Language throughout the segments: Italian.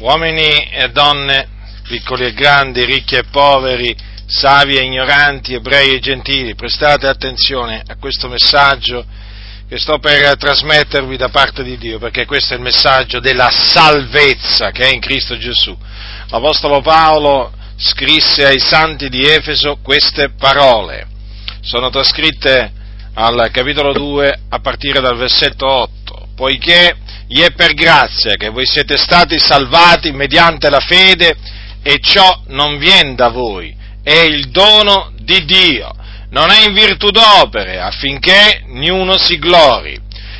uomini e donne, piccoli e grandi, ricchi e poveri, savi e ignoranti, ebrei e gentili, prestate attenzione a questo messaggio che sto per trasmettervi da parte di Dio, perché questo è il messaggio della salvezza che è in Cristo Gesù. L'Apostolo Paolo scrisse ai santi di Efeso queste parole, sono trascritte al capitolo 2 a partire dal versetto 8, poiché gli è per grazia che voi siete stati salvati mediante la fede e ciò non viene da voi, è il dono di Dio, non è in virtù d'opere affinché niuno si glori,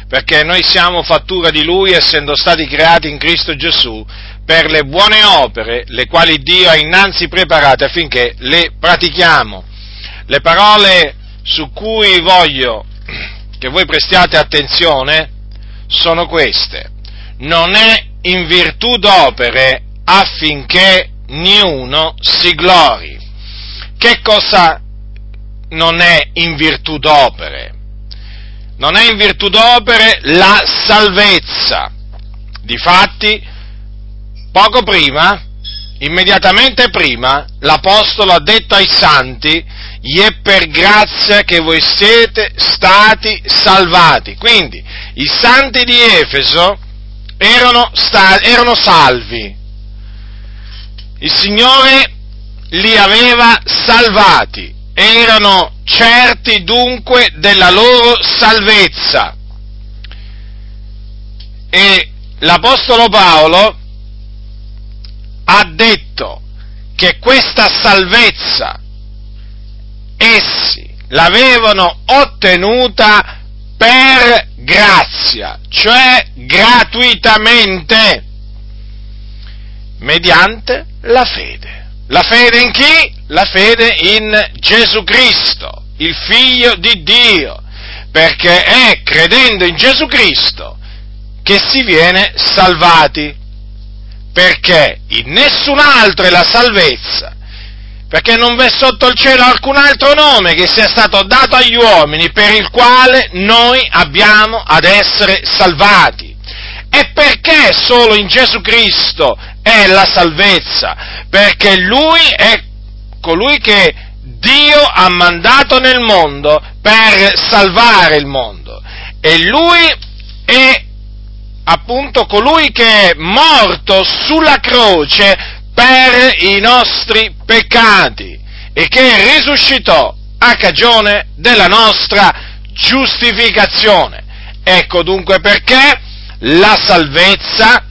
perché noi siamo fattura di Lui essendo stati creati in Cristo Gesù per le buone opere, le quali Dio ha innanzi preparate affinché le pratichiamo. Le parole su cui voglio che voi prestiate attenzione sono queste. Non è in virtù d'opere affinché niuno si glori. Che cosa non è in virtù d'opere? Non è in virtù d'opere la salvezza. Difatti, poco prima, immediatamente prima, l'Apostolo ha detto ai santi, gli è per grazia che voi siete stati salvati. Quindi i santi di Efeso erano, sta- erano salvi. Il Signore li aveva salvati, erano certi dunque della loro salvezza. E l'Apostolo Paolo ha detto che questa salvezza essi l'avevano ottenuta per grazia, cioè gratuitamente, mediante la fede. La fede in chi? La fede in Gesù Cristo, il figlio di Dio, perché è credendo in Gesù Cristo che si viene salvati, perché in nessun altro è la salvezza, perché non v'è sotto il cielo alcun altro nome che sia stato dato agli uomini per il quale noi abbiamo ad essere salvati. E perché solo in Gesù Cristo è la salvezza? Perché Lui è colui che Dio ha mandato nel mondo per salvare il mondo. E Lui è appunto colui che è morto sulla croce per i nostri peccati e che risuscitò a cagione della nostra giustificazione. Ecco dunque perché la salvezza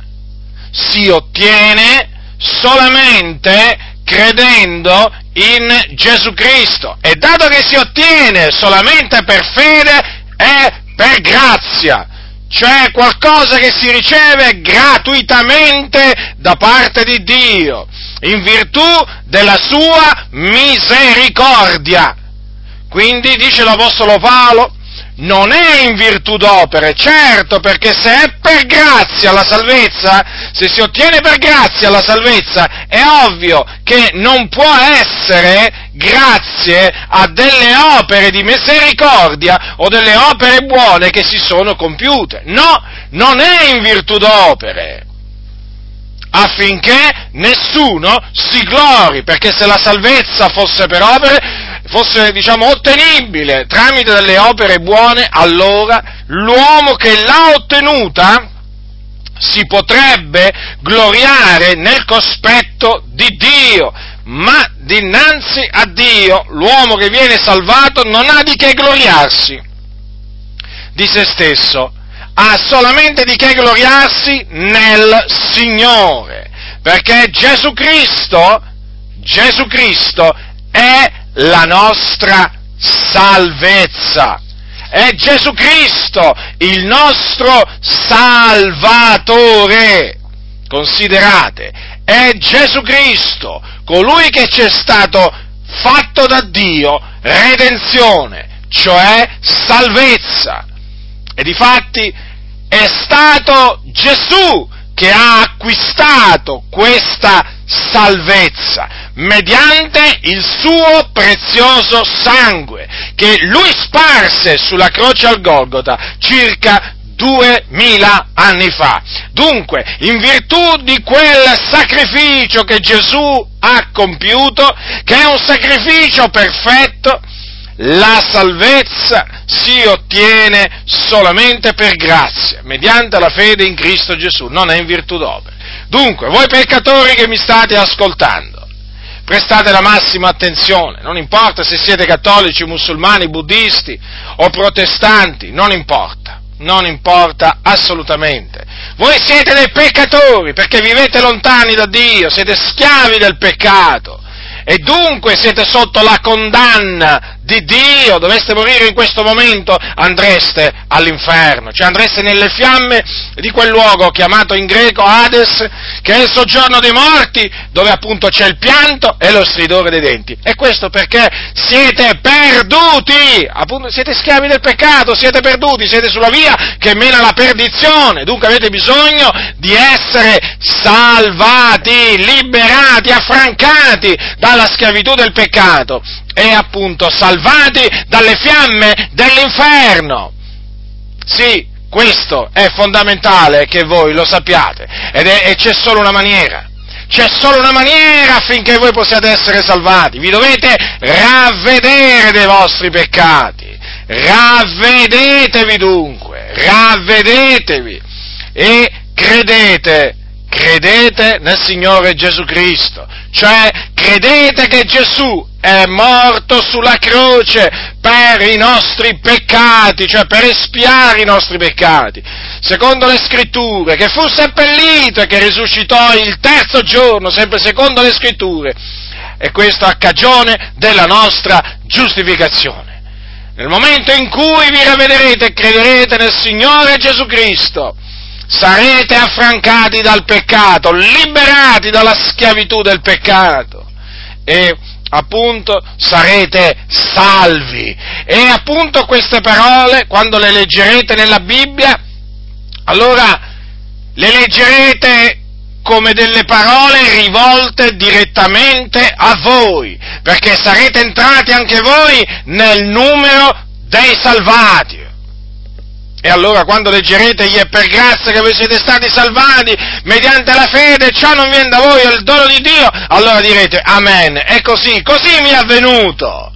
si ottiene solamente credendo in Gesù Cristo e dato che si ottiene solamente per fede è per grazia, cioè qualcosa che si riceve gratuitamente da parte di Dio, in virtù della sua misericordia. Quindi dice l'Apostolo Paolo, non è in virtù d'opere, certo, perché se è per grazia la salvezza, se si ottiene per grazia la salvezza, è ovvio che non può essere grazie a delle opere di misericordia o delle opere buone che si sono compiute. No, non è in virtù d'opere affinché nessuno si glori, perché se la salvezza fosse per opere, fosse diciamo ottenibile tramite delle opere buone, allora l'uomo che l'ha ottenuta si potrebbe gloriare nel cospetto di Dio, ma dinanzi a Dio l'uomo che viene salvato non ha di che gloriarsi di se stesso, ha solamente di che gloriarsi nel Signore, perché Gesù Cristo, Gesù Cristo è la nostra salvezza. È Gesù Cristo il nostro Salvatore. Considerate, è Gesù Cristo colui che ci è stato fatto da Dio redenzione, cioè salvezza. E difatti è stato Gesù che ha acquistato questa salvezza mediante il suo prezioso sangue che lui sparse sulla croce al Golgota circa duemila anni fa. Dunque, in virtù di quel sacrificio che Gesù ha compiuto, che è un sacrificio perfetto, la salvezza si ottiene solamente per grazia, mediante la fede in Cristo Gesù, non è in virtù d'opera. Dunque, voi peccatori che mi state ascoltando, prestate la massima attenzione, non importa se siete cattolici, musulmani, buddisti o protestanti, non importa, non importa assolutamente. Voi siete dei peccatori perché vivete lontani da Dio, siete schiavi del peccato e dunque siete sotto la condanna di Dio, doveste morire in questo momento, andreste all'inferno, cioè andreste nelle fiamme di quel luogo chiamato in greco Hades, che è il soggiorno dei morti, dove appunto c'è il pianto e lo stridore dei denti. E questo perché siete perduti, appunto siete schiavi del peccato, siete perduti, siete sulla via che mena alla perdizione, dunque avete bisogno di essere salvati, liberati, affrancati dalla schiavitù del peccato e appunto salvati dalle fiamme dell'inferno. Sì, questo è fondamentale che voi lo sappiate ed è, e c'è solo una maniera. C'è solo una maniera affinché voi possiate essere salvati. Vi dovete ravvedere dei vostri peccati. Ravvedetevi dunque, ravvedetevi e credete credete nel Signore Gesù Cristo, cioè credete che Gesù è morto sulla croce per i nostri peccati, cioè per espiare i nostri peccati, secondo le scritture, che fu seppellito e che risuscitò il terzo giorno, sempre secondo le scritture, e questo a cagione della nostra giustificazione. Nel momento in cui vi ravvederete e crederete nel Signore Gesù Cristo, sarete affrancati dal peccato, liberati dalla schiavitù del peccato e appunto sarete salvi. E appunto queste parole, quando le leggerete nella Bibbia, allora le leggerete come delle parole rivolte direttamente a voi, perché sarete entrati anche voi nel numero dei salvati. E allora quando leggerete gli è per grazia che voi siete stati salvati mediante la fede, ciò non viene da voi, è il dono di Dio, allora direte Amen, è così, così mi è avvenuto.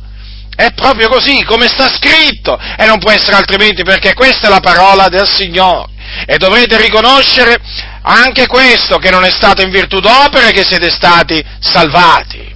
È proprio così, come sta scritto, e non può essere altrimenti perché questa è la parola del Signore. E dovrete riconoscere anche questo, che non è stato in virtù d'opere che siete stati salvati.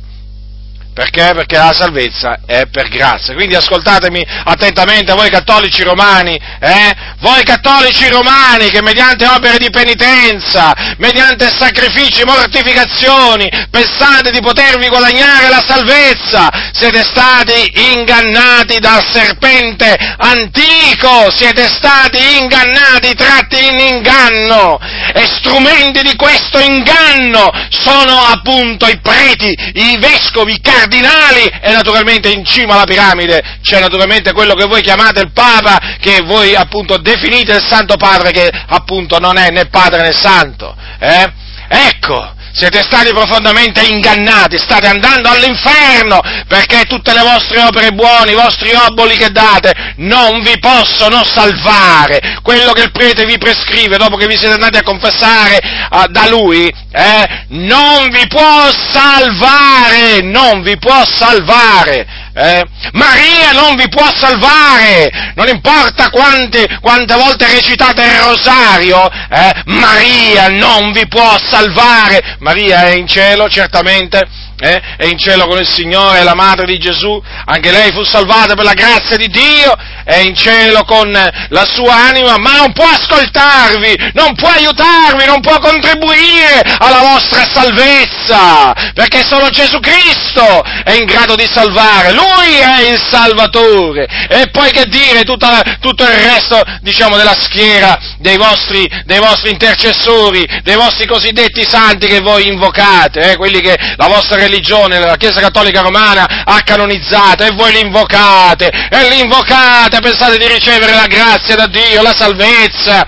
Perché? Perché la salvezza è per grazia. Quindi ascoltatemi attentamente voi cattolici romani, eh? Voi cattolici romani che mediante opere di penitenza, mediante sacrifici, mortificazioni, pensate di potervi guadagnare la salvezza, siete stati ingannati dal serpente antico, siete stati ingannati, tratti in inganno e strumenti di questo inganno sono appunto i preti, i vescovi, i cardinali, e naturalmente in cima alla piramide c'è naturalmente quello che voi chiamate il Papa, che voi appunto definite il Santo Padre, che appunto non è né Padre né Santo. Eh? Ecco, siete stati profondamente ingannati, state andando all'inferno perché tutte le vostre opere buone, i vostri oboli che date non vi possono salvare. Quello che il prete vi prescrive dopo che vi siete andati a confessare uh, da lui, eh, non vi può salvare, non vi può salvare. Eh? Maria non vi può salvare, non importa quante, quante volte recitate il rosario, eh? Maria non vi può salvare. Maria è in cielo, certamente, eh? è in cielo con il Signore, è la madre di Gesù, anche lei fu salvata per la grazia di Dio, è in cielo con la sua anima, ma non può ascoltarvi, non può aiutarvi, non può contribuire alla vostra salvezza, perché solo Gesù Cristo è in grado di salvare, Lui è il Salvatore, e poi che dire tutta, tutto il resto, diciamo, della schiera dei vostri, dei vostri, intercessori, dei vostri cosiddetti santi che voi invocate, eh, quelli che la vostra religione, la Chiesa Cattolica Romana ha canonizzato, e voi li invocate, e li invocate, veramente pensate di ricevere la grazia da Dio, la salvezza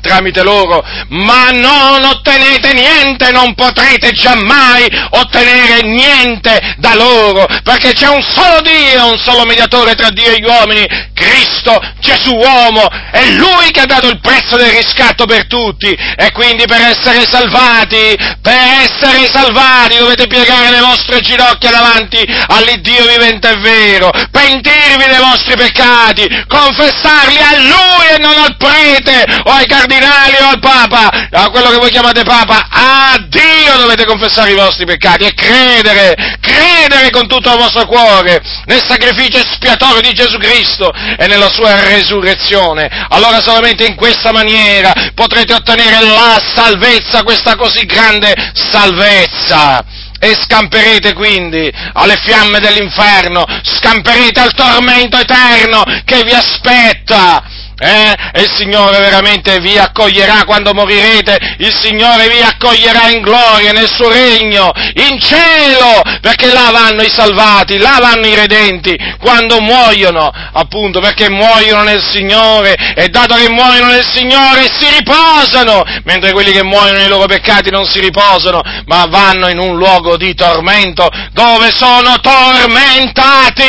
tramite loro, ma non ottenete niente, non potrete giammai ottenere niente da loro, perché c'è un solo Dio, un solo mediatore tra Dio e gli uomini, Cristo Gesù uomo, è Lui che ha dato il prezzo del riscatto per tutti. E quindi per essere salvati, per essere salvati dovete piegare le vostre ginocchia davanti all'Iddio vivente e vero, pentirvi dei vostri peccati, confessarli a Lui e non al prete o ai cardinali o al Papa, a quello che voi chiamate Papa, a Dio dovete confessare i vostri peccati e credere, credere con tutto il vostro cuore nel sacrificio espiatorio di Gesù Cristo e nella sua resurrezione. Allora solamente in questa maniera potrete ottenere la salvezza, questa così grande salvezza e scamperete quindi alle fiamme dell'inferno, scamperete al tormento eterno che vi aspetta eh? E il Signore veramente vi accoglierà quando morirete, il Signore vi accoglierà in gloria nel suo regno, in cielo, perché là vanno i salvati, là vanno i redenti, quando muoiono, appunto, perché muoiono nel Signore, e dato che muoiono nel Signore si riposano, mentre quelli che muoiono nei loro peccati non si riposano, ma vanno in un luogo di tormento, dove sono tormentati.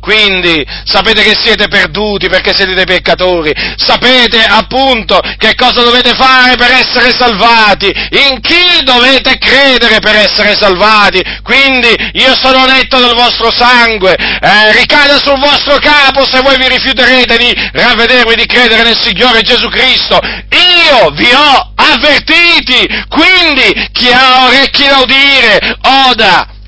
Quindi sapete che siete perduti perché siete dei peccatori, sapete appunto che cosa dovete fare per essere salvati, in chi dovete credere per essere salvati. Quindi io sono netto del vostro sangue, eh, ricada sul vostro capo se voi vi rifiuterete di ravvedervi, di credere nel Signore Gesù Cristo. Io vi ho avvertiti, quindi chi ha orecchi da udire, oda